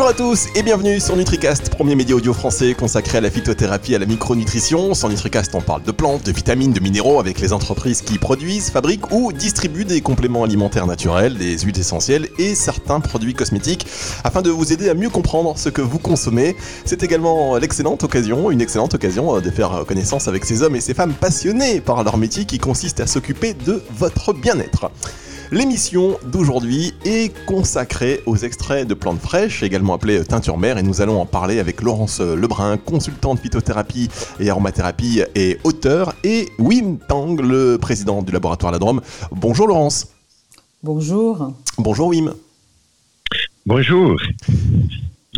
Bonjour à tous et bienvenue sur NutriCast, premier média audio français consacré à la phytothérapie et à la micronutrition. Sur NutriCast, on parle de plantes, de vitamines, de minéraux avec les entreprises qui produisent, fabriquent ou distribuent des compléments alimentaires naturels, des huiles essentielles et certains produits cosmétiques afin de vous aider à mieux comprendre ce que vous consommez. C'est également l'excellente occasion, une excellente occasion euh, de faire connaissance avec ces hommes et ces femmes passionnés par leur métier qui consiste à s'occuper de votre bien-être. L'émission d'aujourd'hui est consacrée aux extraits de plantes fraîches, également appelées teinture mère, et nous allons en parler avec Laurence Lebrun, consultante phytothérapie et aromathérapie et auteur, et Wim Tang, le président du laboratoire La Drôme. Bonjour Laurence. Bonjour. Bonjour Wim. Bonjour.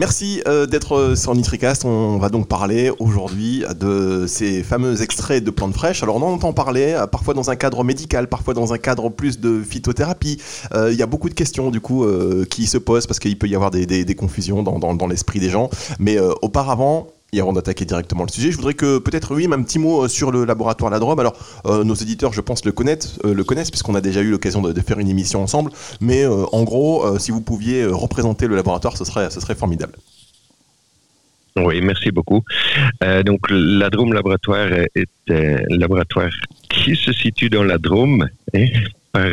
Merci euh, d'être euh, sur Nitricast. On va donc parler aujourd'hui de ces fameux extraits de plantes fraîches. Alors on en entend parler euh, parfois dans un cadre médical, parfois dans un cadre plus de phytothérapie. Il y a beaucoup de questions du coup qui se posent parce qu'il peut y avoir des, confusions dans, dans l'esprit des gens. Mais auparavant, avant d'attaquer directement le sujet, je voudrais que peut-être oui, un petit mot euh, sur le laboratoire La Drôme. Alors, euh, nos éditeurs, je pense, le connaissent, euh, le connaissent puisqu'on a déjà eu l'occasion de, faire une émission ensemble. Mais en gros, si vous pouviez représenter le laboratoire, ce serait, ce serait formidable. Oui, merci beaucoup. donc, la Drôme Laboratoire est un laboratoire qui se situe dans la Drôme, hein, par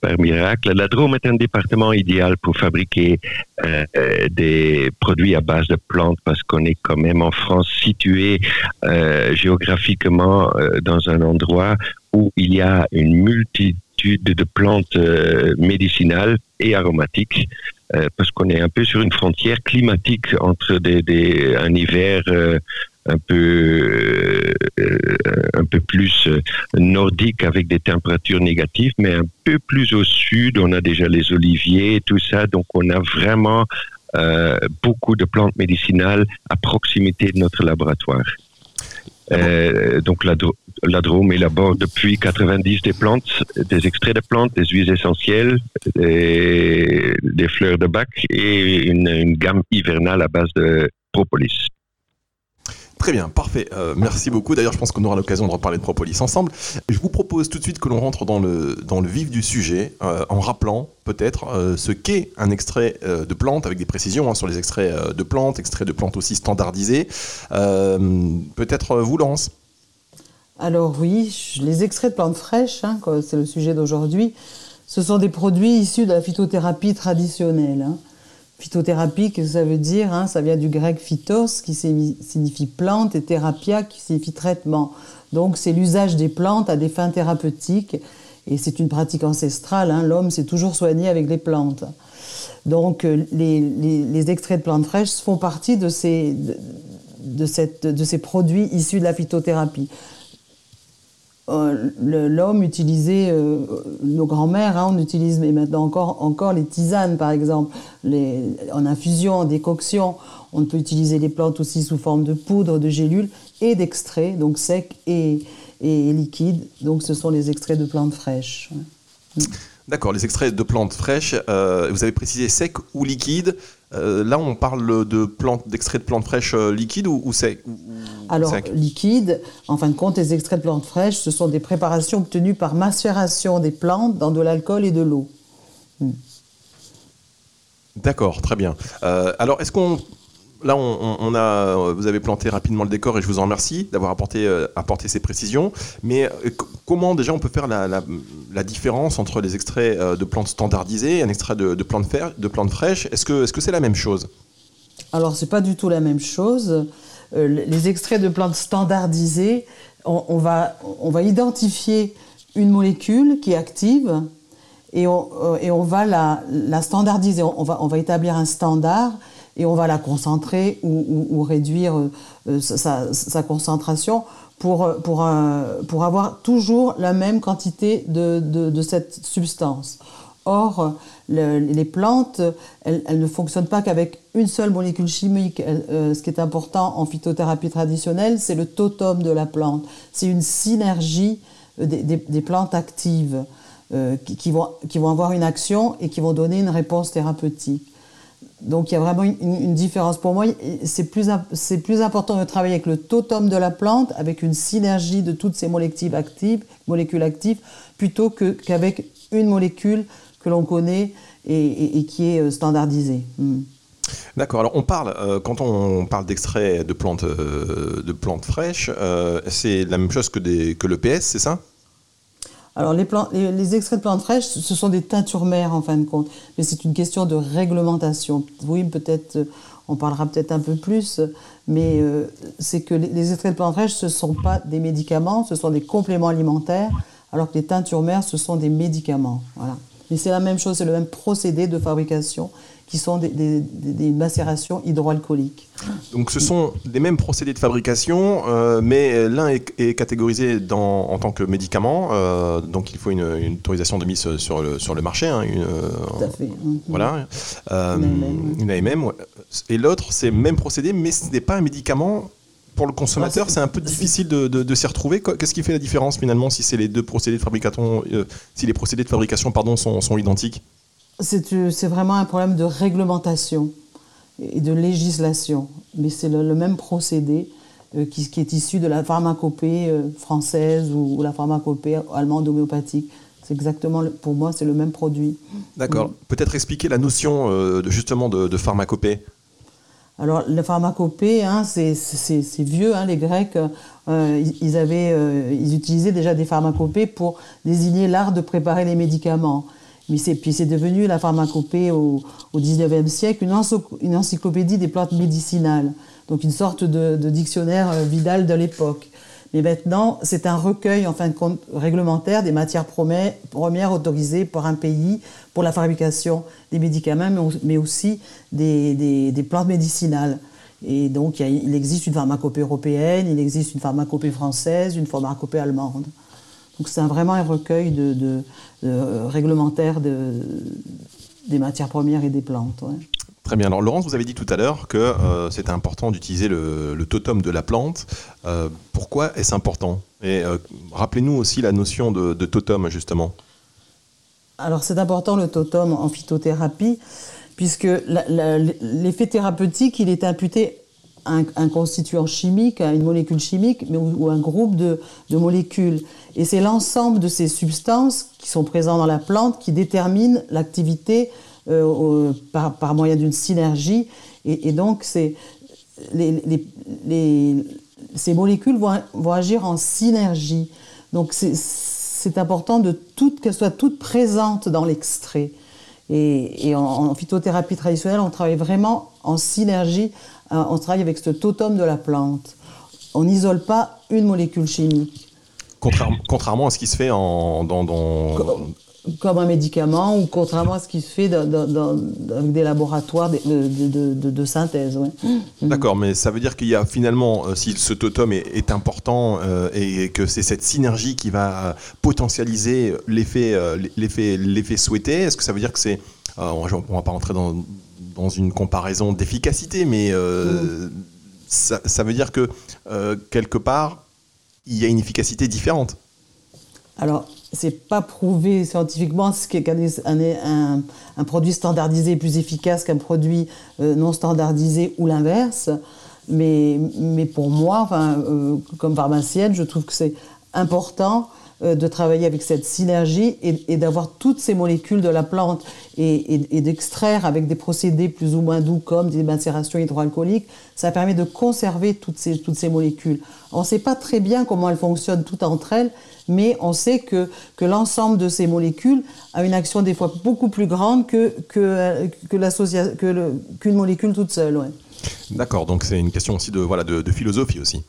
par miracle. La Drôme est un département idéal pour fabriquer euh, euh, des produits à base de plantes parce qu'on est quand même en France situé géographiquement dans un endroit où il y a une multitude de plantes médicinales et aromatiques parce qu'on est un peu sur une frontière climatique entre des, un hiver un peu euh, un peu plus euh, nordique avec des températures négatives, mais un peu plus au sud, on a déjà les oliviers, tout ça, donc on a vraiment euh, beaucoup de plantes médicinales à proximité de notre laboratoire. donc la, la Drôme élabore depuis 90 des plantes, des extraits de plantes, des huiles essentielles, des, fleurs de bac et une gamme hivernale à base de propolis. Très bien, parfait. Euh, merci beaucoup. D'ailleurs, je pense qu'on aura l'occasion de reparler de propolis ensemble. Je vous propose tout de suite que l'on rentre dans le, dans le vif du sujet euh, en rappelant peut-être euh, ce qu'est un extrait de plante avec des précisions hein, sur les extraits de plantes, extraits de plantes aussi standardisés. peut-être vous, Laurence? Alors oui, les extraits de plantes fraîches, hein, c'est le sujet d'aujourd'hui, ce sont des produits issus de la phytothérapie traditionnelle. Hein. Phytothérapie, que ça veut dire hein, Ça vient du grec phytos, qui signifie plante, et thérapia, qui signifie traitement. Donc c'est l'usage des plantes à des fins thérapeutiques, et c'est une pratique ancestrale. Hein. L'homme s'est toujours soigné avec les plantes. Donc euh, les, extraits de plantes fraîches font partie de ces, de ces produits issus de la phytothérapie. Euh, l'homme utilisait, euh, nos grands-mères, hein, on utilise mais maintenant encore, encore les tisanes par exemple, en infusion, en décoction. On peut utiliser les plantes aussi sous forme de poudre, de gélules et d'extraits, donc secs et, et liquides. Donc ce sont les extraits de plantes fraîches. D'accord, les extraits de plantes fraîches, euh, vous avez précisé secs ou liquides. Euh, là, on parle de d'extraits de plantes fraîches liquides ou, ou secs Alors, liquides, en fin de compte, les extraits de plantes fraîches, ce sont des préparations obtenues par macération des plantes dans de l'alcool et de l'eau. Hmm. D'accord, très bien. alors, est-ce qu'on là, on, a, vous avez planté rapidement le décor et je vous en remercie d'avoir apporté, euh, apporté ces précisions. Mais euh, comment déjà on peut faire la, différence entre les extraits euh, de plantes standardisées et un extrait de, plantes, de plantes fraîches? Est-ce que c'est -ce c'est la même chose? Alors, c'est pas du tout la même chose. Les extraits de plantes standardisées, on, va, identifier une molécule qui est active et on, on va la, standardiser. On va, on va établir un standard et on va la concentrer ou, réduire euh, sa, concentration pour, avoir toujours la même quantité de, de, cette substance. Or, les plantes, elles, ne fonctionnent pas qu'avec une seule molécule chimique. Euh, ce qui est important en phytothérapie traditionnelle, c'est le totem de la plante. C'est une synergie des, des, plantes actives euh, qui, vont, avoir une action et qui vont donner une réponse thérapeutique. Donc il y a vraiment une, différence. Pour moi, c'est plus, plus important de travailler avec le totem de la plante, avec une synergie de toutes ces molécules actives, molécules actives plutôt qu'avec une molécule que l'on connaît et, qui est standardisé. Hmm. D'accord. Alors on parle quand on parle d'extrait de plantes de plantes fraîches, c'est la même chose que des que le PS, c'est ça? Alors les, les, extraits de plantes fraîches, ce sont des teintures mères en fin de compte, mais c'est une question de réglementation. Oui, peut-être, euh, on parlera peut-être un peu plus, mais euh, c'est que les, extraits de plantes fraîches, ce ne sont pas des médicaments, ce sont des compléments alimentaires, alors que les teintures mères, ce sont des médicaments. Voilà. Mais c'est la même chose, c'est le même procédé de fabrication qui sont des, macérations hydroalcooliques. Donc ce sont des mêmes procédés de fabrication, euh, mais l'un est, catégorisé dans, en tant que médicament, euh, donc il faut une, autorisation de mise sur le, sur le marché. Hein, une, Tout à fait. Mhm. Voilà. une AMM. Et l'autre, c'est le même procédé, mais ce n'est pas un médicament pour le consommateur, c'est un peu difficile de, de, s'y retrouver. Qu'est-ce qui fait la différence finalement si c'est les deux procédés de fabrication, euh, si les procédés de fabrication pardon, sont, sont identiques? Euh, c'est vraiment un problème de réglementation et de législation. Mais c'est le, même procédé euh, qui, est issu de la pharmacopée euh, française ou, la pharmacopée allemande homéopathique. C'est exactement, pour moi, c'est le même produit. D'accord. Peut-être expliquer la notion de, justement de, pharmacopée? Alors, la pharmacopée, hein, c'est vieux. Hein, les Grecs, ils, avaient, ils utilisaient déjà des pharmacopées pour désigner l'art de préparer les médicaments. Mais puis c'est devenu la pharmacopée au, 19e siècle, une, encyclopédie des plantes médicinales, donc une sorte de, dictionnaire euh, Vidal de l'époque. Mais maintenant, c'est un recueil, en fin de compte, réglementaire des matières premières autorisées par un pays pour la fabrication des médicaments, mais aussi des, plantes médicinales. Et donc, il, existe une pharmacopée européenne, il existe une pharmacopée française, une pharmacopée allemande. Donc c'est vraiment un recueil de, réglementaire des matières premières et des plantes. Très bien. Alors Laurence, vous avez dit tout à l'heure que euh, c'était important d'utiliser le, totem de la plante. Euh, pourquoi est-ce important? Et euh, rappelez-nous aussi la notion de, totem justement. Alors c'est important le totem en phytothérapie puisque l'effet thérapeutique il est imputé un, constituant chimique, une molécule chimique, mais, ou, un groupe de, molécules. Et c'est l'ensemble de ces substances qui sont présentes dans la plante qui déterminent l'activité euh, par, moyen d'une synergie. Et, donc, c'est, les, ces molécules vont, vont, agir en synergie. Donc, c'est important de qu'elles soient toutes présentes dans l'extrait. Et, en, phytothérapie traditionnelle, on travaille vraiment en synergie Hein, on travaille avec ce totem de la plante. On n'isole pas une molécule chimique. Contrairement, à ce qui se fait en, dans, Comme, un médicament ou contrairement à ce qui se fait dans, avec des laboratoires de, synthèse. Mmh. D'accord, mais ça veut dire qu'il y a finalement, euh, si ce totem est, important euh, et que c'est cette synergie qui va potentialiser l'effet euh, l'effet souhaité, est-ce que ça veut dire que c'est... on ne va pas rentrer dans, dans une comparaison d'efficacité, mais euh, ça, veut dire que euh, quelque part, il y a une efficacité différente? Alors, c'est pas prouvé scientifiquement ce qu'un un, un, produit standardisé est plus efficace qu'un produit euh, non standardisé ou l'inverse. Mais, mais pour moi, enfin, comme pharmacienne, je trouve que c'est important euh, de travailler avec cette synergie et, d'avoir toutes ces molécules de la plante et, d'extraire avec des procédés plus ou moins doux comme des macérations hydroalcooliques, ça permet de conserver toutes ces, toutes ces molécules. On ne sait pas très bien comment elles fonctionnent toutes entre elles, mais on sait que, que l'ensemble de ces molécules a une action des fois beaucoup plus grande que, que, que qu'une molécule toute seule. D'accord, donc c'est une question aussi de, voilà, de philosophie aussi.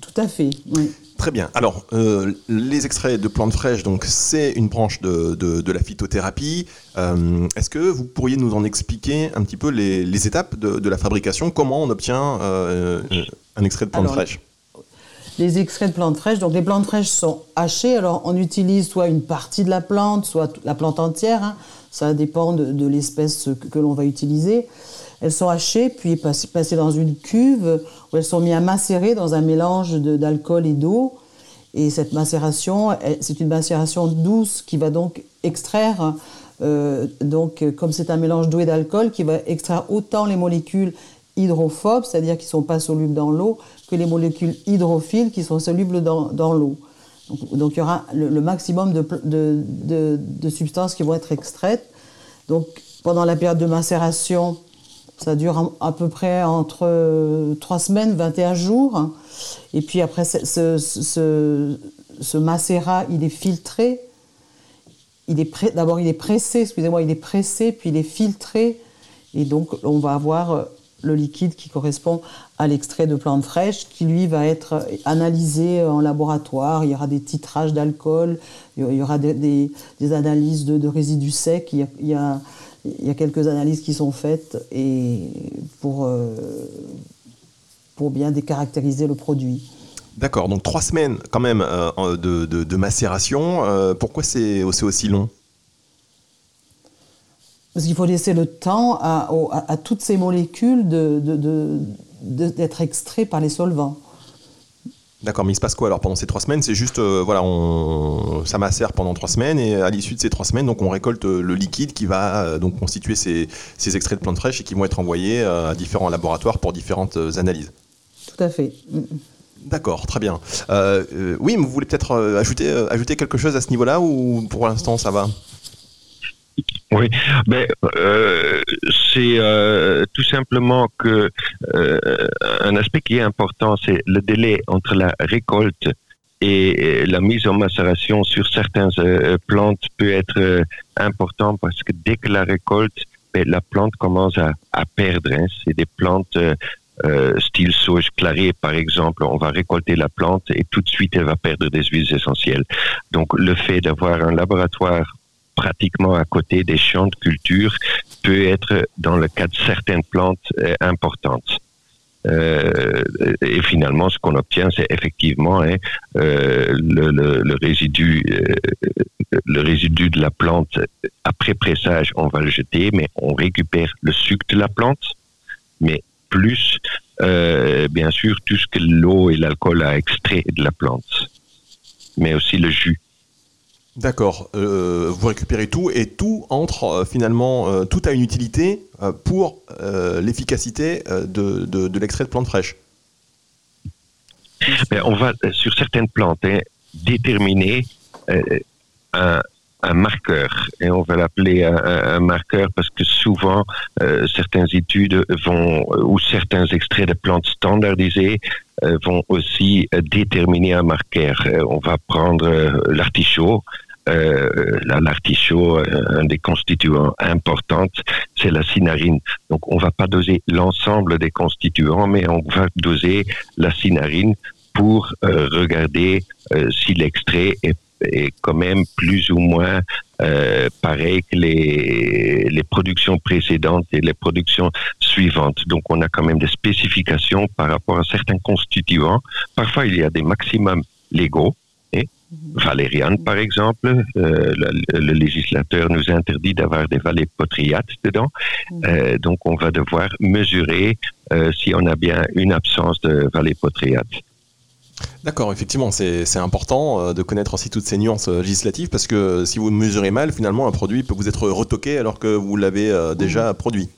Tout à fait, oui. Très bien. Alors, euh, les extraits de plantes fraîches, donc c'est une branche de, de, la phytothérapie. Euh, est-ce que vous pourriez nous en expliquer un petit peu les, les étapes de, de, la fabrication? Comment on obtient euh, un extrait de plante fraîche les extraits de plantes fraîches. Donc les plantes fraîches sont hachées. Alors on utilise soit une partie de la plante, soit la plante entière. Hein. Ça dépend de, de l'espèce que, que l'on va utiliser. Elles sont hachées, puis passées dans une cuve où elles sont mises à macérer dans un mélange d'alcool et d'eau. Et cette macération, c'est une macération douce qui va donc extraire, euh, donc comme c'est un mélange d'eau et d'alcool, qui va extraire autant les molécules hydrophobes, c'est-à-dire qui ne sont pas solubles dans l'eau, que les molécules hydrophiles qui sont solubles dans, l'eau. Donc, il y aura le, maximum de, substances qui vont être extraites Donc pendant la période de macération, ça dure à peu près entre 3 semaines, 21 jours. Et puis après, ce, ce, macérat, il est filtré. Il est D'abord, il est pressé, excusez-moi, il est pressé, puis il est filtré. Et donc, on va avoir le liquide qui correspond à l'extrait de plantes fraîches, qui lui va être analysé en laboratoire. Il y aura des titrages d'alcool, il y aura des, analyses de, résidus secs. Il, y a, quelques analyses qui sont faites et pour, euh, pour bien décaractériser le produit. D'accord, donc trois semaines quand même euh, de, macération. Euh, pourquoi c'est aussi long? Parce qu'il faut laisser le temps à, toutes ces molécules d'être extraites par les solvants. D'accord, mais il se passe quoi alors pendant ces trois semaines? C'est juste, euh, voilà, on, ça macère pendant trois semaines et à l'issue de ces trois semaines, donc on récolte euh, le liquide qui va euh, donc constituer ces, extraits de plantes fraîches et qui vont être envoyés à différents laboratoires pour différentes analyses. Tout à fait. Mm, mm. D'accord, très bien. oui, mais vous voulez peut-être ajouter, ajouter quelque chose à ce niveau-là ou pour l'instant ça va? Oui, mais euh, c'est euh, tout simplement que euh, un aspect qui est important, c'est le délai entre la récolte et la mise en macération sur certaines plantes peut être important parce que dès que la récolte, ben, la plante commence à, perdre. Hein. C'est des plantes style sauge claré, par exemple, on va récolter la plante et tout de suite elle va perdre des huiles essentielles. Donc le fait d'avoir un laboratoire pratiquement à côté des champs de culture peut être, dans le cas de certaines plantes, euh, importante. Euh, et finalement, ce qu'on obtient, c'est effectivement hein, euh, le, résidu, le résidu de la plante. Après pressage, on va le jeter, mais on récupère le sucre de la plante, mais plus, bien sûr, tout ce que l'eau et l'alcool a extrait de la plante, mais aussi le jus. D'accord. Euh, vous récupérez tout et tout entre euh, finalement, euh, tout a une utilité pour l'efficacité de, l'extrait de plantes fraîches. On va sur certaines plantes hein, déterminer un, marqueur et on va l'appeler un, marqueur parce que souvent certaines études vont ou certains extraits de plantes standardisées vont aussi déterminer un marqueur. on va prendre l'artichaut euh, l'artichaut, euh, un des constituants importants, c'est la cinarine. Donc on va pas doser l'ensemble des constituants, mais on va doser la cinarine pour euh, regarder euh, si l'extrait est, quand même plus ou moins pareil que les, les productions précédentes et les productions suivantes. Donc on a quand même des spécifications par rapport à certains constituants. Parfois il y a des maximums légaux valériane, par exemple. Euh, le, législateur nous interdit d'avoir des potriates dedans. Mm. Euh, donc, on va devoir mesurer euh, si on a bien une absence de potriates. D'accord, effectivement, c'est important de connaître aussi toutes ces nuances législatives parce que si vous mesurez mal, finalement, un produit peut vous être retoqué alors que vous l'avez déjà mm. produit.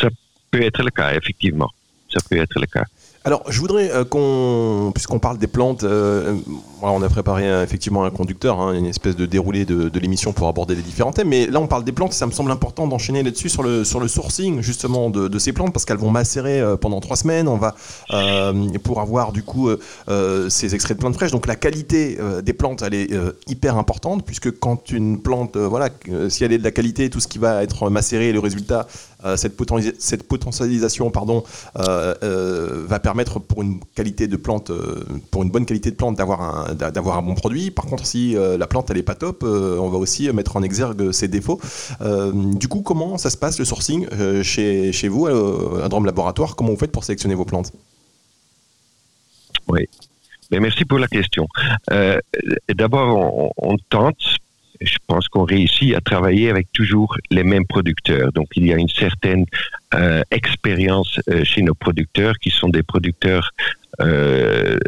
Ça peut être le cas, effectivement. Ça peut être le cas. Alors, je voudrais euh, qu'on, puisqu'on parle des plantes, euh, on a préparé euh, effectivement un conducteur, hein, une espèce de déroulé de, l'émission pour aborder les différents thèmes. Mais là, on parle des plantes, et ça me semble important d'enchaîner là-dessus sur le sur le sourcing justement de, ces plantes parce qu'elles vont macérer pendant trois semaines. On va pour avoir du coup ces extraits de plantes fraîches. Donc la qualité des plantes, elle est hyper importante puisque quand une plante, voilà, si elle est de la qualité, tout ce qui va être macéré, le résultat, cette, cette potentialisation, pardon, va permettre pour une qualité de plante, euh, pour une bonne qualité de plante, d'avoir un, bon produit. Par contre, si euh, la plante elle est pas top, euh, on va aussi mettre en exergue ses défauts. du coup, comment ça se passe le sourcing chez, chez vous à Drôme Laboratoire? Comment vous faites pour sélectionner vos plantes? Oui. Mais merci pour la question. D'abord, on, tente je pense qu'on réussit à travailler avec toujours les mêmes producteurs. Donc il y a une certaine euh, expérience euh, chez nos producteurs qui sont des producteurs euh,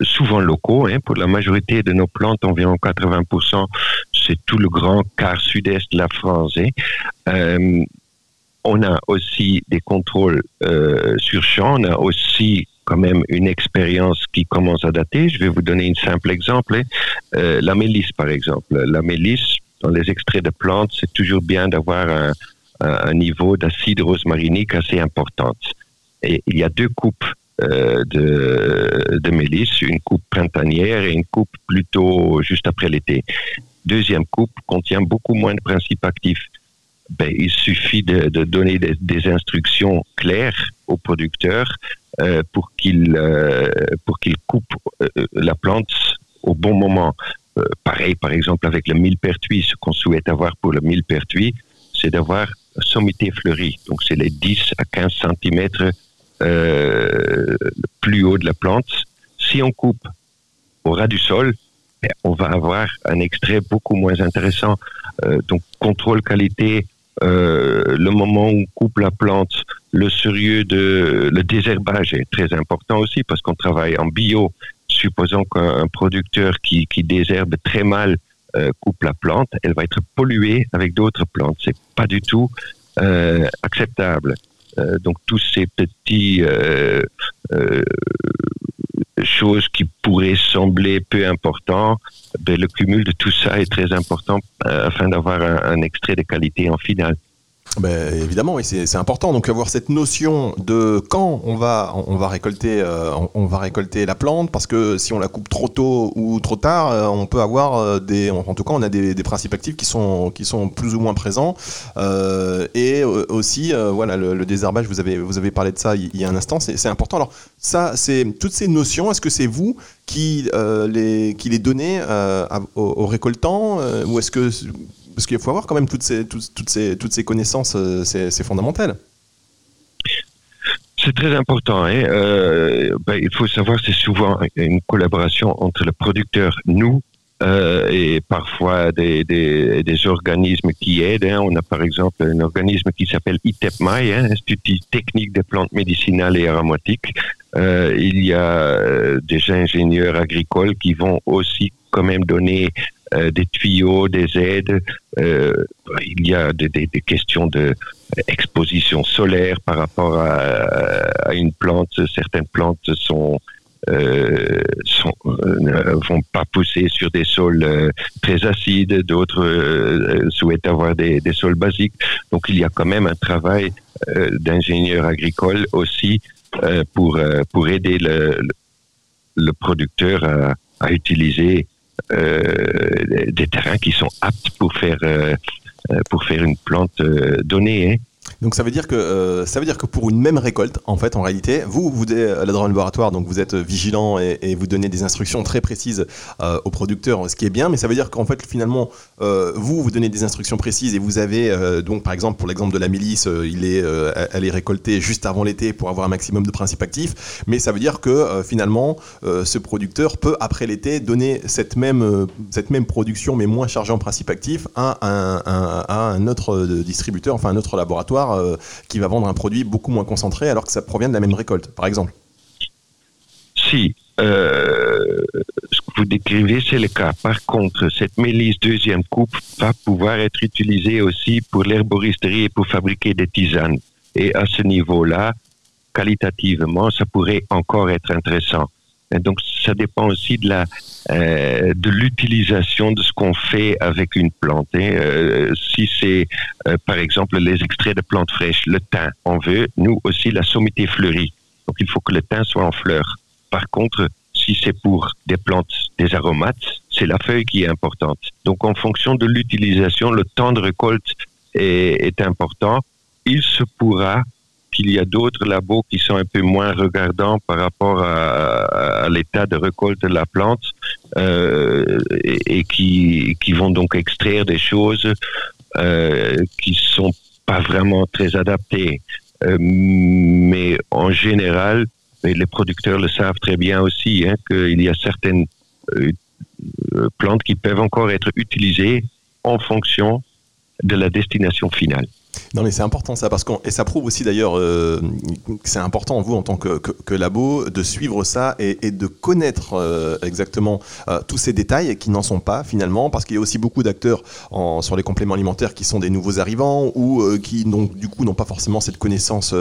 souvent locaux. Hein. Pour la majorité de nos plantes, environ 80%, c'est tout le grand quart sud-est de la France. Hein. on a aussi des contrôles sur champ, on a aussi quand même une expérience qui commence à dater. Je vais vous donner un simple exemple. Hein. Euh, la mélisse, par exemple. La mélisse, dans les extraits de plantes, c'est toujours bien d'avoir un, niveau d'acide rosmarinique assez important. Et il y a deux coupes euh, de, mélisse, une coupe printanière et une coupe plutôt juste après l'été. Deuxième coupe contient beaucoup moins de principes actifs. Ben, il suffit de, donner des, instructions claires au producteur euh, pour qu'il euh, pour qu'il coupe euh, la plante au bon moment. Euh, pareil, par exemple, avec le millepertuis, ce qu'on souhaite avoir pour le millepertuis, c'est d'avoir sommité fleurie. Donc, c'est les 10 à 15 cm euh, plus haut de la plante. Si on coupe au ras du sol, ben, on va avoir un extrait beaucoup moins intéressant. Euh, donc, contrôle qualité, euh, le moment où on coupe la plante, le sérieux de le désherbage est très important aussi parce qu'on travaille en bio. Supposons qu'un producteur qui, qui désherbe très mal euh, coupe la plante, elle va être polluée avec d'autres plantes. C'est pas du tout euh, acceptable. Euh, donc tous ces petits euh, euh, choses qui pourraient sembler peu importants, ben, le cumul de tout ça est très important euh, afin d'avoir un, un, extrait de qualité en finale. Ben, évidemment, oui, c'est important. Donc avoir cette notion de quand on va, on va récolter, euh, on, va récolter la plante, parce que si on la coupe trop tôt ou trop tard, euh, on peut avoir euh, des, en tout cas, on a des, des, principes actifs qui sont, qui sont plus ou moins présents. Et aussi, voilà, le, désherbage, vous avez, vous avez parlé de ça il, il y a un instant, c'est important. Alors ça, c'est toutes ces notions. Est-ce que c'est vous qui les, qui les donnez aux, aux, récoltants, ou est-ce que parce qu'il faut avoir quand même toutes ces, connaissances, euh, c'est fondamental. C'est très important. Hein. Euh, ben, il faut savoir, c'est souvent une collaboration entre le producteur, nous, euh, et parfois des, organismes qui aident. Hein. On a par exemple un organisme qui s'appelle ITEPMAI, hein, Institut technique des plantes médicinales et aromatiques. Euh, il y a des ingénieurs agricoles qui vont aussi quand même donner des tuyaux, des aides. Euh, il y a des, questions de exposition solaire par rapport à, une plante. Certaines plantes sont euh, euh, ne vont pas pousser sur des sols euh, très acides, d'autres euh, souhaitent avoir des, sols basiques. Donc il y a quand même un travail d'ingénieur agricole aussi pour, pour aider le, producteur à, utiliser euh, des terrains qui sont aptes pour faire euh, pour faire une plante euh, donnée. Hein. Donc ça veut dire que euh, ça veut dire que pour une même récolte, en fait, en réalité, vous, vous êtes à la laboratoire, donc vous êtes vigilant et, vous donnez des instructions très précises euh, aux producteurs, ce qui est bien. Mais ça veut dire qu'en fait, finalement, euh, vous, vous donnez des instructions précises et vous avez euh, donc, par exemple, pour l'exemple de la milice, il est, elle est récoltée juste avant l'été pour avoir un maximum de principes actifs. Mais ça veut dire que finalement, ce producteur peut après l'été donner cette même cette même production, mais moins chargée en principes actifs, à un, un, à un autre distributeur, enfin un autre laboratoire euh, qui va vendre un produit beaucoup moins concentré alors que ça provient de la même récolte, par exemple Si, euh, ce que vous décrivez, c'est le cas. Par contre, cette mélisse deuxième coupe va pouvoir être utilisée aussi pour l'herboristerie et pour fabriquer des tisanes. Et à ce niveau-là, qualitativement, ça pourrait encore être intéressant. Et donc, ça dépend aussi de la euh, de l'utilisation de ce qu'on fait avec une plante. Hein. Euh, si c'est, euh, par exemple, les extraits de plantes fraîches, le thym, on veut, nous aussi, la sommité fleurie. Donc, il faut que le thym soit en fleur. Par contre, si c'est pour des plantes, des aromates, c'est la feuille qui est importante. Donc, en fonction de l'utilisation, le temps de récolte est, est important. Il se pourra qu'il y a d'autres labos qui sont un peu moins regardants par rapport à, l'état de récolte de la plante euh, et, et, qui, qui vont donc extraire des choses euh, qui sont pas vraiment très adaptées. Euh, mais en général, les producteurs le savent très bien aussi, hein, qu'il y a certaines euh, plantes qui peuvent encore être utilisées en fonction de la destination finale. Non mais c'est important ça parce qu'on et ça prouve aussi d'ailleurs euh, que c'est important vous en tant que, que, labo de suivre ça et, de connaître euh, exactement euh, tous ces détails qui n'en sont pas finalement parce qu'il y a aussi beaucoup d'acteurs sur les compléments alimentaires qui sont des nouveaux arrivants ou qui donc du coup n'ont pas forcément cette connaissance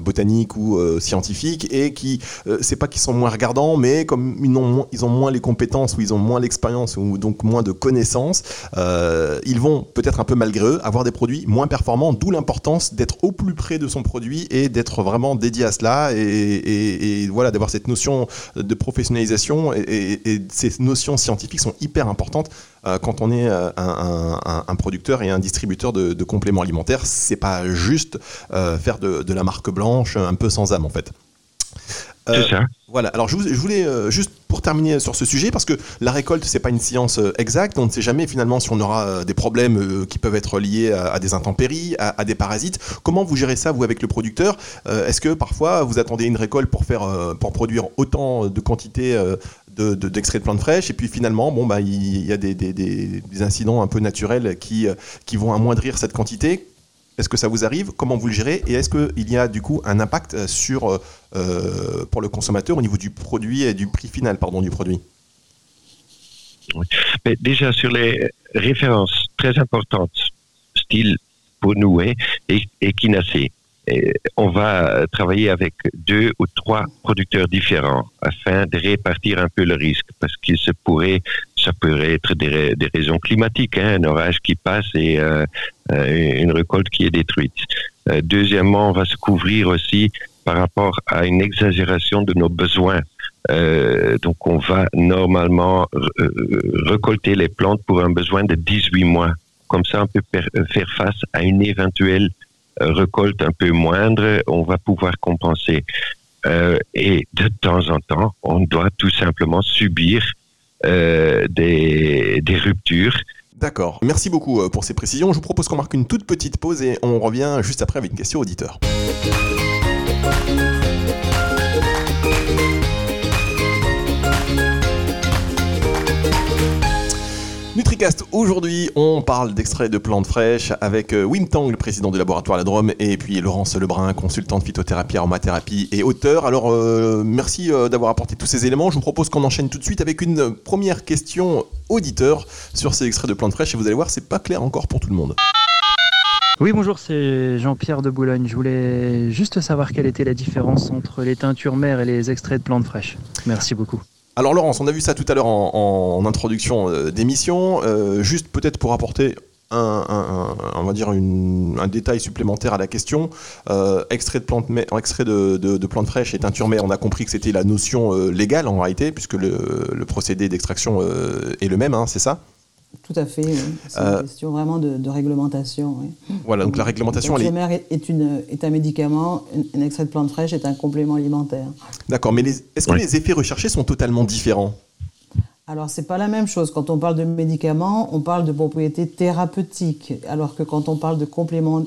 botanique ou scientifique et qui c'est pas qu'ils sont moins regardants mais comme ils ont, ils ont moins les compétences ou ils ont moins l'expérience ou donc moins de connaissances ils vont peut-être un peu malgré eux avoir des produits moins performants d'où d'être au plus près de son produit et d'être vraiment dédié à cela et, voilà d'avoir cette notion de professionnalisation et, ces notions scientifiques sont hyper importantes euh, quand on est euh, un, producteur et un distributeur de, compléments alimentaires. C'est pas juste euh, faire de, la marque blanche un peu sans âme en fait. C'est ça. Voilà, alors je, voulais euh, juste pour terminer sur ce sujet, parce que la récolte, c'est pas une science euh, exacte, on ne sait jamais finalement si on aura euh, des problèmes qui peuvent être liés à, des intempéries, à, des parasites. Comment vous gérez ça, vous, avec le producteur? Est-ce que parfois vous attendez une récolte pour, faire, pour produire autant de quantité d'extrait de, plantes fraîches, et puis finalement, bon, bah, il y, a des, des, incidents un peu naturels qui, qui vont amoindrir cette quantité. Est-ce que ça vous arrive? Comment vous le gérez? Et est-ce qu'il y a du coup un impact euh, sur, euh, pour le consommateur au niveau du produit et du prix final pardon, du produit Mais Déjà sur les références très importantes, style pour et, et Kinacé, on va travailler avec deux ou trois producteurs différents afin de répartir un peu le risque parce qu'il se pourrait, ça pourrait être des, raisons climatiques, hein, un orage qui passe et euh, euh, une récolte qui est détruite. Deuxièmement, on va se couvrir aussi par rapport à une exagération de nos besoins. donc, on va normalement récolter les plantes pour un besoin de 18 mois. Comme ça, on peut faire face à une éventuelle récolte un peu moindre, on va pouvoir compenser. Euh, et de temps en temps, on doit tout simplement subir euh, des, des ruptures. D'accord. Merci beaucoup euh, pour ces précisions. Je vous propose qu'on marque une toute petite pause et on revient juste après avec une question auditeur. NutriCast, aujourd'hui, on parle d'extrait de plantes fraîches avec euh, Wim Tang, le président du laboratoire La Drôme, et puis Laurence Lebrun, consultant de phytothérapie, aromathérapie et auteur. Alors, euh, merci euh, d'avoir apporté tous ces éléments. Je vous propose qu'on enchaîne tout de suite avec une première question auditeur sur ces extraits de plantes fraîches. Et vous allez voir, c'est pas clair encore pour tout le monde. Oui, bonjour, c'est Jean-Pierre de Boulogne. Je voulais juste savoir quelle était la différence entre les teintures mères et les extraits de plantes fraîches. Merci beaucoup. Alors Laurence, on a vu ça tout à l'heure en, introduction euh, d'émission. Euh, juste peut-être pour apporter un, détail supplémentaire à la question. Euh, extrait de plantes, extrait de, et teinture mère, on a compris que c'était la notion légale en réalité, puisque le, procédé d'extraction est le même, hein, c'est ça? Tout à fait. C'est une euh, question vraiment de, réglementation. Voilà, donc la réglementation. La mère est, une, est un médicament, un extrait de plante fraîche est un complément alimentaire. D'accord, mais est-ce que les effets recherchés sont totalement différents? Alors, ce n'est pas la même chose. Quand on parle de médicaments, on parle de propriétés thérapeutiques, alors que quand on parle de compléments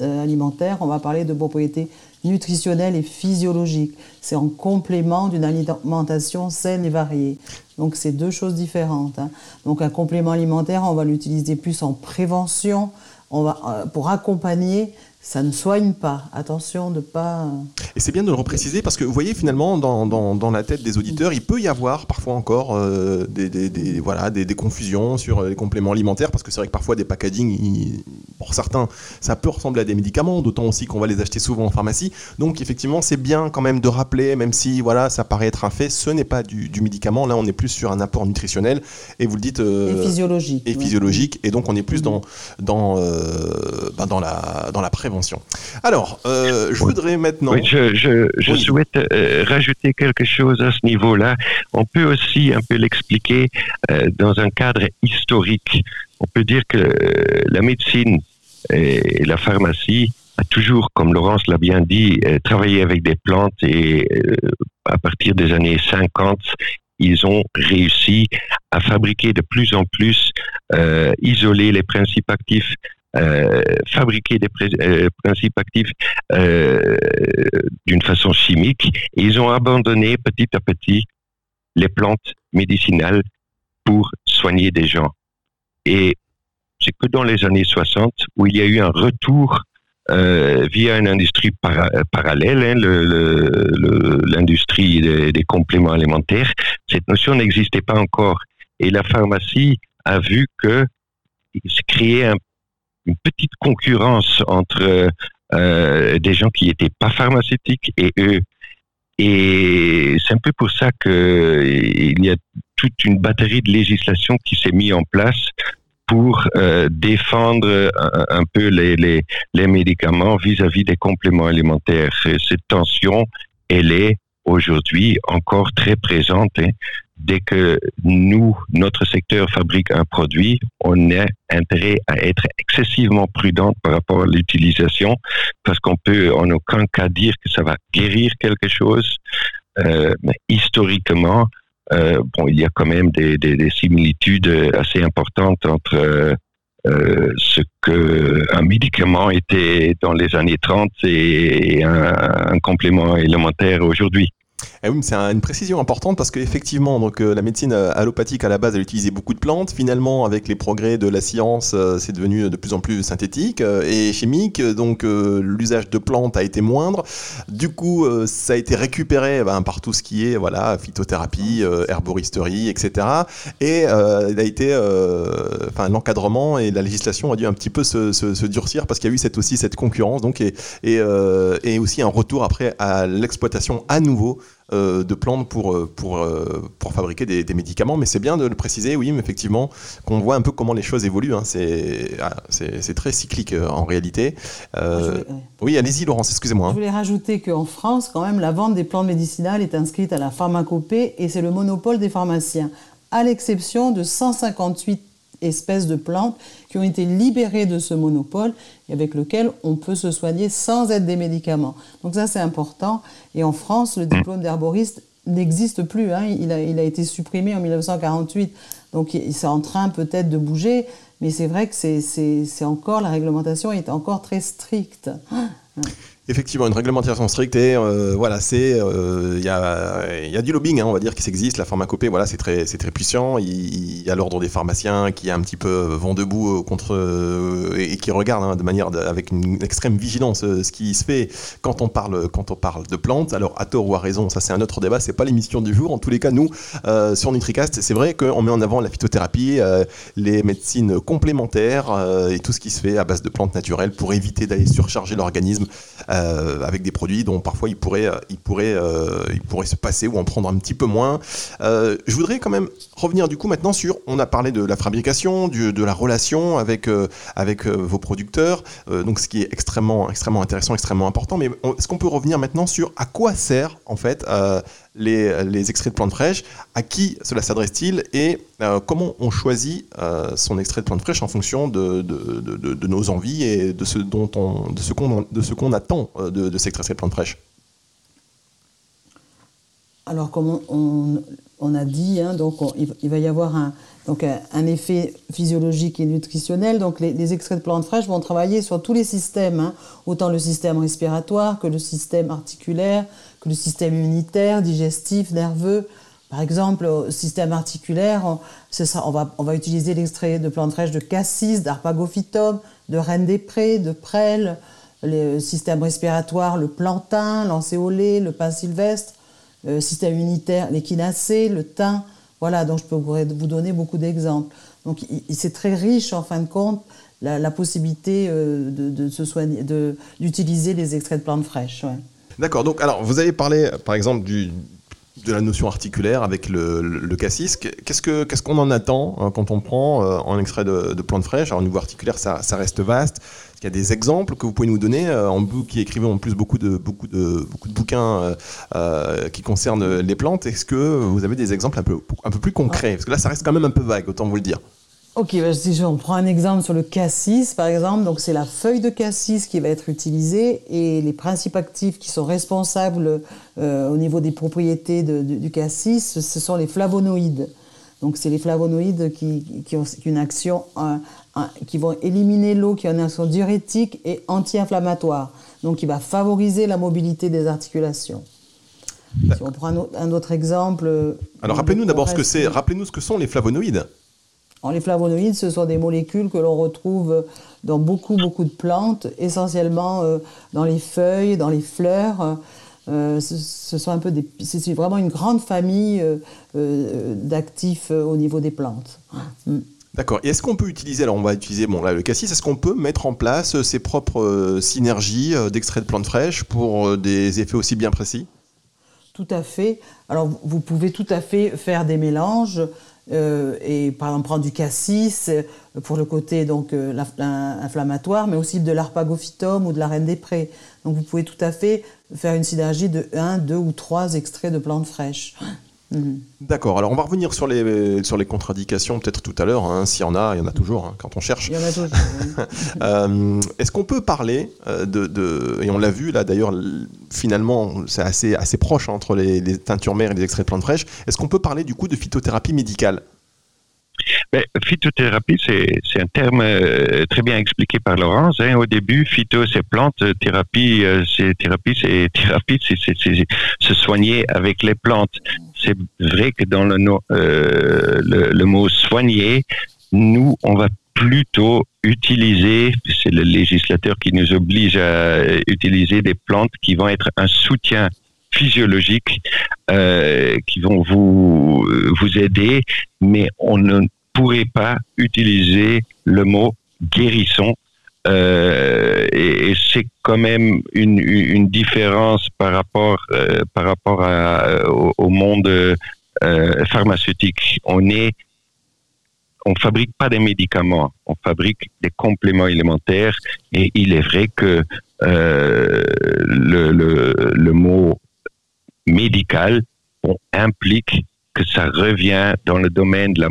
euh, alimentaires, on va parler de propriétés nutritionnelles et physiologiques. C'est en complément d'une alimentation saine et variée. Donc, c'est deux choses différentes. Hein. Donc, un complément alimentaire, on va l'utiliser plus en prévention, on va, euh, pour accompagner ça ne soigne pas. Attention de pas. Et c'est bien de le repréciser parce que vous voyez finalement dans, dans, la tête des auditeurs, il peut y avoir parfois encore euh, des, des, voilà, des, des, confusions sur les compléments alimentaires parce que c'est vrai que parfois des packaging, pour certains, ça peut ressembler à des médicaments, d'autant aussi qu'on va les acheter souvent en pharmacie. Donc effectivement, c'est bien quand même de rappeler, même si voilà, ça paraît être un fait, ce n'est pas du, du, médicament. Là, on est plus sur un apport nutritionnel et vous le dites. Euh, et physiologique. Et physiologique. Et donc on est plus mm-hmm. dans dans euh, ben, dans la dans la prévention alors, euh, je voudrais maintenant. Oui, je, souhaite euh, rajouter quelque chose à ce niveau-là. On peut aussi un peu l'expliquer euh, dans un cadre historique. On peut dire que la médecine et la pharmacie a toujours, comme Laurence l'a bien dit, travaillé avec des plantes et à partir des années 50, ils ont réussi à fabriquer de plus en plus, isoler les principes actifs euh, fabriquer des euh, principes actifs euh, d'une façon chimique ils ont abandonné petit à petit les plantes médicinales pour soigner des gens. Et c'est que dans les années 60 où il y a eu un retour via une industrie parallèle, hein, l'industrie des, compléments alimentaires. Cette notion n'existait pas encore. Et la pharmacie a vu que se créait une petite concurrence entre des gens qui n'étaient pas pharmaceutiques et eux et c'est un peu pour ça qu'il y a toute une batterie de législation qui s'est mise en place pour euh, défendre un, peu les, les, les médicaments vis-à-vis des compléments alimentaires. Cette tension, elle est aujourd'hui encore très présente. Hein dès que nous, notre secteur fabrique un produit, on a intérêt à être excessivement prudent par rapport à l'utilisation parce qu'on peut en aucun cas dire que ça va guérir quelque chose. Euh, mais historiquement, euh, bon, il y a quand même des, similitudes assez importantes entre euh, ce que un médicament était dans les années 30 et un complément élémentaire aujourd'hui. Eh oui, c'est une précision importante parce qu'effectivement, donc euh, la médecine euh, allopathique à la base, elle utilisait beaucoup de plantes. Finalement, avec les progrès de la science, euh, c'est devenu de plus en plus synthétique et chimique. Donc l'usage de plantes a été moindre. Du coup, ça a été récupéré ben, par tout ce qui est voilà phytothérapie, herboristerie, etc. Et il a été, enfin l'encadrement et la législation a dû un petit peu se, durcir parce qu'il y a eu cette, aussi cette concurrence. Donc et, et, et aussi un retour après à l'exploitation à nouveau de plantes pour, euh, pour, euh, pour fabriquer des, médicaments. Mais c'est bien de le préciser, oui, mais effectivement, qu'on voit un peu comment les choses évoluent. Hein. Ah, c'est très cyclique en réalité. Oui, allez-y, Laurence, excusez-moi. Hein. Je voulais rajouter qu'en France, quand même, la vente des plantes médicinales est inscrite à la pharmacopée et c'est le monopole des pharmaciens, à l'exception de 158 espèces de plantes qui ont été libérées de ce monopole avec lequel on peut se soigner sans être des médicaments. Donc ça, c'est important. Et en France, le diplôme d'herboriste n'existe plus. Hein. Il, a, il, été supprimé en 1948. Donc c'est en train peut-être de bouger, mais c'est vrai que c'est encore, la réglementation est encore très stricte. Effectivement, une réglementation stricte et euh, voilà, c'est euh, il y, a, du lobbying, hein, on va dire, qui s'existe. La pharmacopée, voilà, c'est très, c'est très puissant. Il y, a l'ordre des pharmaciens qui est un petit peu vent debout euh, contre et, qui regarde hein, de manière avec une extrême vigilance ce qui se fait quand on parle quand on parle de plantes. Alors à tort ou à raison, ça c'est un autre débat. C'est pas l'émission du jour. En tous les cas, nous sur Nutricast, c'est vrai qu'on met en avant la phytothérapie, les médecines complémentaires et tout ce qui se fait à base de plantes naturelles pour éviter d'aller surcharger l'organisme. Euh, avec des produits dont parfois il pourrait, euh, il, pourrait, euh, il pourrait se passer ou en prendre un petit peu moins. je voudrais quand même revenir du coup maintenant sur, on a parlé de la fabrication, de la relation avec, avec vos producteurs, donc ce qui est extrêmement, extrêmement intéressant, extrêmement important, mais est-ce qu'on peut revenir maintenant sur à quoi sert en fait les, extraits de plantes fraîches, à qui cela s'adresse-t-il et euh, comment on choisit euh, son extrait de plantes fraîches en fonction de, nos envies et de ce, dont on, de ce, qu'on, attend euh, de, cet extrait de plantes fraîches? Alors, on, a dit, hein, donc il va y avoir un, effet physiologique et nutritionnel. Donc les, extraits de plantes fraîches vont travailler sur tous les systèmes, hein. autant le système respiratoire que le système articulaire, que le système immunitaire, digestif, nerveux. Par exemple, au système articulaire, on, on, va, on va, utiliser l'extrait de plantes fraîches de cassis, d'arpagophytum, de reine des prés, de prêle. Le système respiratoire, le plantain, l'encéolé, le pin sylvestre. Le système immunitaire, l'échinacée, le thym. Voilà, donc je peux vous donner beaucoup d'exemples. Donc c'est très riche en fin de compte la, possibilité euh, de, se soigner, d'utiliser les extraits de plantes fraîches. D'accord. Donc, alors, vous avez parlé, par exemple, du, de la notion articulaire avec le, cassis. Qu'est-ce qu'on en attend hein, quand on prend euh, en extrait de, de plantes fraîches Alors, au niveau articulaire, ça, ça reste vaste. Il y a des exemples que vous pouvez nous donner? Euh, en vous qui écrivez en plus beaucoup de, beaucoup de, beaucoup de bouquins euh, qui concernent les plantes. Est-ce que vous avez des exemples un peu, un peu plus concrets? Parce que là, ça reste quand même un peu vague, autant vous le dire. Ok, bah, si on prend un exemple sur le cassis, par exemple, donc c'est la feuille de cassis qui va être utilisée et les principes actifs qui sont responsables euh, au niveau des propriétés du cassis, ce sont les flavonoïdes. Donc c'est les flavonoïdes qui, qui, ont une action, qui vont éliminer l'eau, qui ont une action diurétique et anti-inflammatoire. Donc qui va favoriser la mobilité des articulations. Si on prend un autre, exemple. Alors rappelez-nous d'abord ce que c'est. Rappelez-nous ce que sont les flavonoïdes. Les flavonoïdes, ce sont des molécules que l'on retrouve dans beaucoup, beaucoup de plantes, essentiellement dans les feuilles, dans les fleurs. ce, sont un peu des, c'est vraiment une grande famille d'actifs au niveau des plantes. Mm. D'accord. Et est-ce qu'on peut utiliser, alors on va utiliser bon, là, le cassis, est-ce qu'on peut mettre en place ses propres synergies d'extrait de plantes fraîches pour des effets aussi bien précis? Tout à fait. Alors, vous pouvez tout à fait faire des mélanges euh, et par exemple prendre du cassis euh, pour le côté donc euh, inflammatoire, mais aussi de l'arpagophytum ou de la reine des prés. Donc, vous pouvez tout à fait faire une synergie de 1, 2 ou 3 extraits de plantes fraîches. Mhm. D'accord, alors on va revenir sur les, sur les contradictions peut-être tout à l'heure, hein. s'il y en a, il y en a toujours hein, quand on cherche. Il y en a toujours. Euh, est-ce qu'on peut parler euh, de, et on l'a vu là d'ailleurs, finalement c'est assez, assez proche entre les, les, teintures mères et les extraits de plantes fraîches, est-ce qu'on peut parler du coup de phytothérapie médicale? Mais, phytothérapie, c'est un terme euh, très bien expliqué par Laurence. Hein. Au début, phyto, c'est plante, thérapie, c'est thérapie, c'est thérapie, c'est se soigner avec les plantes. C'est vrai que dans le, euh, le, mot soigner, nous, on va plutôt utiliser, c'est le législateur qui nous oblige à utiliser des plantes qui vont être un soutien physiologiques euh, qui vont vous, vous aider, mais on ne pourrait pas utiliser le mot guérisson. Euh, et, c'est quand même une, différence par rapport, euh, par rapport à, au, monde euh, pharmaceutique. On est on fabrique pas des médicaments, on fabrique des compléments alimentaires et il est vrai que euh, le, le, le, mot médical on implique que ça revient dans le domaine de la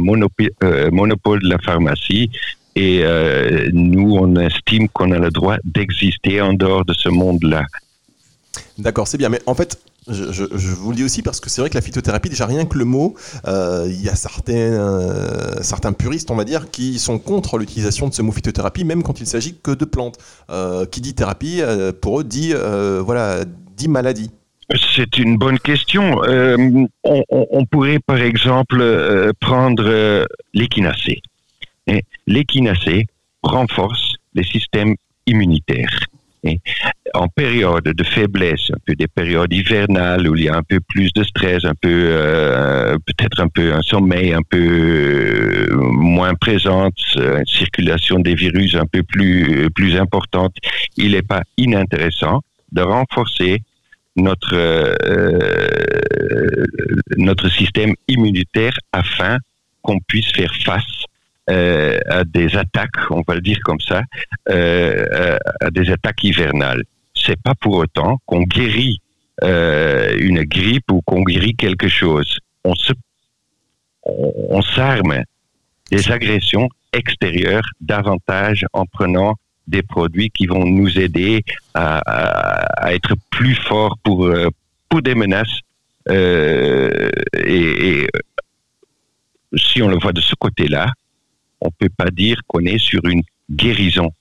euh, monopole de la pharmacie et euh, nous, on estime qu'on a le droit d'exister en dehors de ce monde-là. D'accord, c'est bien. Mais en fait, je, vous le dis aussi parce que c'est vrai que la phytothérapie, déjà rien que le mot, euh, il y a certains, certains puristes, on va dire, qui sont contre l'utilisation de ce mot phytothérapie, même quand il s'agit que de plantes. qui dit thérapie, pour eux, dit, voilà, dit maladie. C'est une bonne question. Euh, on, pourrait par exemple euh, prendre euh. L'équinacée renforce les systèmes immunitaires. en période de faiblesse, un peu des périodes hivernales où il y a un peu plus de stress, un peu peut-être un peu un sommeil un peu moins présente, une circulation des virus un peu plus plus importante, il n'est pas inintéressant de renforcer notre, euh, notre système immunitaire afin qu'on puisse faire face euh, à des attaques, on va le dire comme ça, euh, à des attaques hivernales. C'est pas pour autant qu'on guérit une grippe ou qu'on guérit quelque chose. On se, on s'arme des agressions extérieures davantage en prenant des produits qui vont nous aider à, être plus forts pour, euh, pour des menaces. Euh, et, si on le voit de ce côté-là, on ne peut pas dire qu'on est sur une guérison.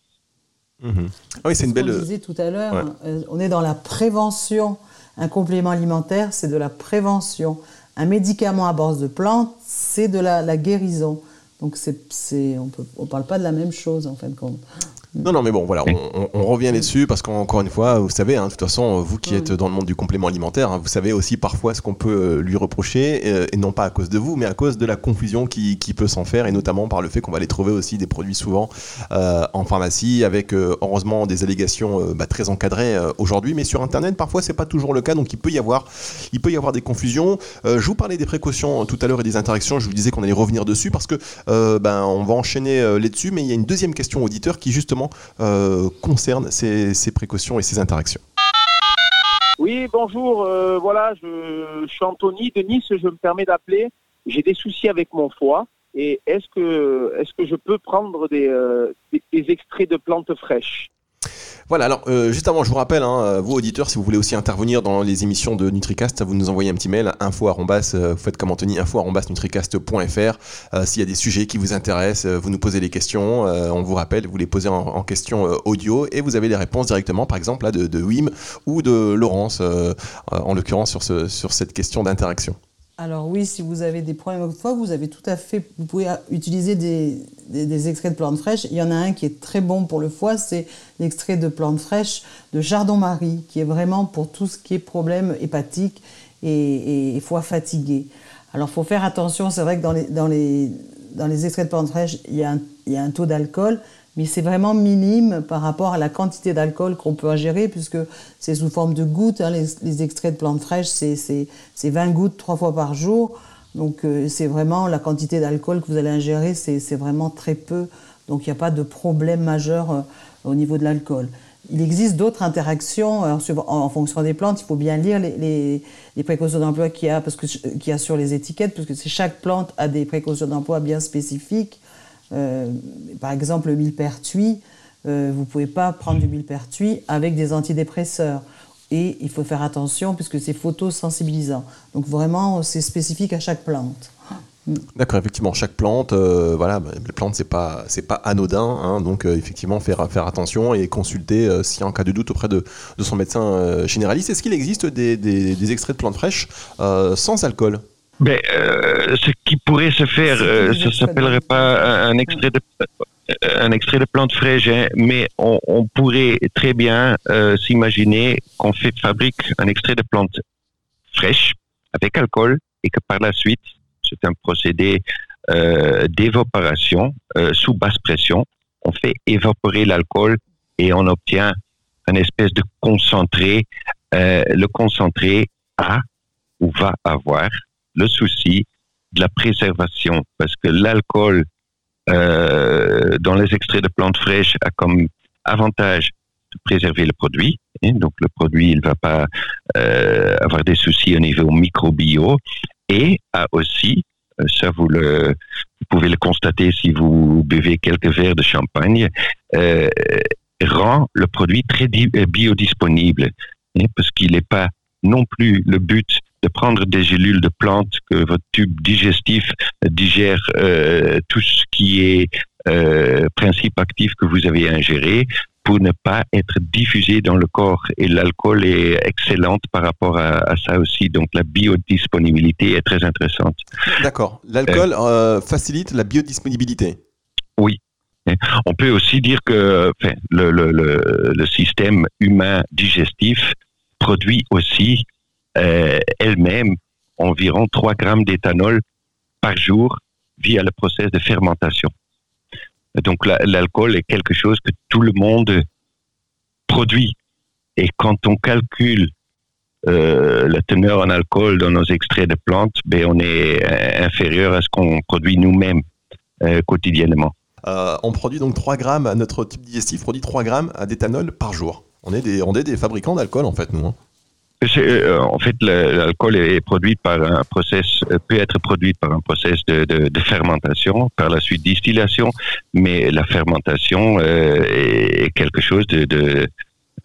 Mhm. Ah oui, c'est une belle. On tout à l'heure, euh, on est dans la prévention. Un complément alimentaire, c'est de la prévention. Un médicament à base de plantes, c'est de la, la, guérison. Donc, c'est, on ne parle pas de la même chose en fin de compte. Non, non, mais bon, voilà, on, revient là-dessus parce qu'encore une fois, vous savez, hein, de toute façon, vous qui êtes dans le monde du complément alimentaire, hein, vous savez aussi parfois ce qu'on peut euh, lui reprocher, euh, et non pas à cause de vous, mais à cause de la confusion qui, peut s'en faire, et notamment par le fait qu'on va les trouver aussi des produits souvent euh, en pharmacie, avec heureusement des allégations bah, très encadrées aujourd'hui, mais sur Internet, parfois, c'est pas toujours le cas, donc il peut y avoir, il peut y avoir des confusions. je vous parlais des précautions tout à l'heure et des interactions, je vous disais qu'on allait revenir dessus parce que ben, on va enchaîner là-dessus, mais il y a une deuxième question auditeur qui justement euh, concerne ces, précautions et ces interactions. Oui, bonjour. Euh, voilà, je, suis Anthony de Nice. Je me permets d'appeler. J'ai des soucis avec mon foie. Et est-ce que, est que je peux prendre des, euh, des extraits de plantes fraîches? Voilà, alors euh, juste avant, je vous rappelle, hein, euh, vous auditeurs, si vous voulez aussi intervenir dans les émissions de NutriCast, vous nous envoyez un petit mail, info euh, vous faites comme Anthony, info nutricast.fr. S'il y a des sujets qui vous intéressent, vous nous posez des questions, on vous rappelle, vous les posez en, question audio et vous avez les réponses directement, par exemple, là, de, de Wim ou de Laurence, en l'occurrence sur, ce, sur cette question d'interaction. Alors oui, si vous avez des problèmes de foie, vous avez tout à fait, vous pouvez utiliser des, des, extraits de plantes fraîches. Il y en a un qui est très bon pour le foie, c'est l'extrait de plantes fraîches de Chardon-Marie, qui est vraiment pour tout ce qui est problème hépatique et, foie fatigué. Alors faut faire attention, c'est vrai que dans les, dans, extraits de plantes fraîches, il y a un taux d'alcool, mais c'est vraiment minime par rapport à la quantité d'alcool qu'on peut ingérer, puisque c'est sous forme de gouttes. Hein, les, extraits de plantes fraîches, c'est 20 gouttes trois fois par jour. Donc euh, c'est vraiment la quantité d'alcool que vous allez ingérer, c'est vraiment très peu. Donc il n'y a pas de problème majeur euh, au niveau de l'alcool. Il existe d'autres interactions en, fonction des plantes. Il faut bien lire les, précautions d'emploi qu'il y, a, parce que, qu'il y a sur les étiquettes, parce que chaque plante a des précautions d'emploi bien spécifiques. Euh, par exemple, le millepertuis, euh, vous ne pouvez pas prendre du millepertuis avec des antidépresseurs. Et il faut faire attention puisque c'est photosensibilisant. Donc vraiment, c'est spécifique à chaque plante. D'accord, effectivement, chaque plante, euh, voilà, bah, les plantes c'est pas pas anodin, hein, donc effectivement faire faire attention et consulter si en cas de doute auprès de, de son médecin généraliste. Est-ce qu'il existe des, des, extraits de plantes fraîches sans alcool? Ben, euh, ce qui pourrait se faire, euh, ça s'appellerait pas un, extrait de euh, un extrait de plante fraîche, hein, mais on, on, pourrait très bien euh, s'imaginer qu'on fait fabrique un extrait de plante fraîche avec alcool et que par la suite, c'est un procédé euh, d'évaporation sous basse pression. On fait évaporer l'alcool et on obtient un espèce de concentré. le concentré a ou va avoir le souci de la préservation, parce que l'alcool euh, dans les extraits de plantes fraîches a comme avantage de préserver le produit. Hein, donc le produit, il va pas euh, avoir des soucis au niveau microbio et a aussi, euh, ça vous pouvez le constater si vous buvez quelques verres de champagne, rend le produit très biodisponible, hein, parce qu'il n'est pas non plus le but de prendre des gélules de plantes que votre tube digestif digère euh, tout ce qui est euh, principe actif que vous avez ingéré pour ne pas être diffusé dans le corps. Et l'alcool est excellente par rapport à, ça aussi. Donc la biodisponibilité est très intéressante. D'accord. L'alcool euh, facilite la biodisponibilité. Oui. On peut aussi dire que le, le, le, le système humain digestif produit aussi elle-même environ 3 grammes d'éthanol par jour via le processus de fermentation. Donc l'alcool est quelque chose que tout le monde produit. Et quand on calcule euh, la teneur en alcool dans nos extraits de plantes, ben, on est euh, inférieur à ce qu'on produit nous-mêmes quotidiennement. on produit donc 3 grammes, notre type digestif produit 3 grammes d'éthanol par jour. On est des, on est des fabricants d'alcool en fait, nous. Hein. Euh, en fait, l'alcool est produit par un process, euh, peut être produit par un process de, de, de fermentation, par la suite distillation, mais la fermentation euh, est quelque chose de, de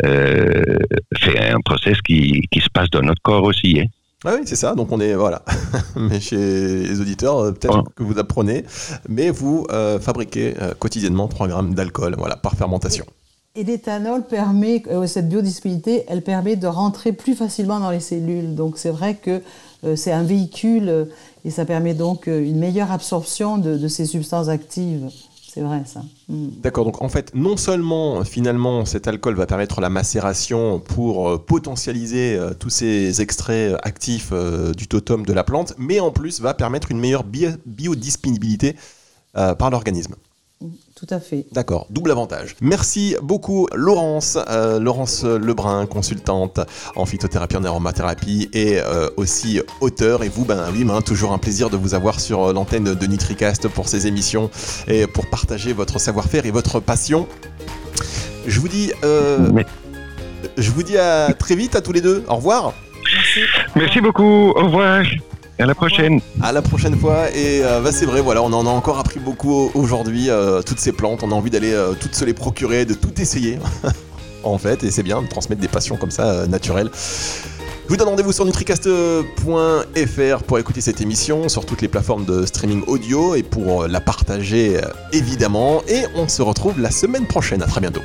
euh, c'est un process qui, qui, se passe dans notre corps aussi. Hein. Ah oui, c'est ça. Donc on est voilà. mais chez les auditeurs, peut-être que vous apprenez, mais vous fabriquez quotidiennement 3 grammes d'alcool, voilà, par fermentation. Et l'éthanol permet, euh, cette biodisponibilité, elle permet de rentrer plus facilement dans les cellules. Donc c'est vrai que euh, c'est un véhicule euh, et ça permet donc une meilleure absorption de, ces substances actives. C'est vrai ça. Mm. D'accord, donc en fait, non seulement finalement cet alcool va permettre la macération pour potentialiser tous ces extraits actifs du totem de la plante, mais en plus va permettre une meilleure biodisponibilité par l'organisme. Tout à fait. D'accord, double avantage. Merci beaucoup Laurence, euh, Laurence Lebrun, consultante en phytothérapie, en aromathérapie et euh, aussi auteur. Et vous, ben oui, ben, toujours un plaisir de vous avoir sur l'antenne de Nitricast pour ces émissions et pour partager votre savoir-faire et votre passion. Je vous dis, euh, je vous dis à très vite à tous les deux. Au revoir. Merci. Merci beaucoup. Au revoir à la prochaine. À la prochaine fois. Et euh, bah, c'est vrai, voilà, on en a encore appris beaucoup aujourd'hui. Euh, toutes ces plantes, on a envie d'aller euh, toutes se les procurer, de tout essayer. en fait, et c'est bien de transmettre des passions comme ça, naturelles. Je vous donne rendez-vous sur nutricast.fr pour écouter cette émission sur toutes les plateformes de streaming audio et pour la partager évidemment. Et on se retrouve la semaine prochaine. À très bientôt.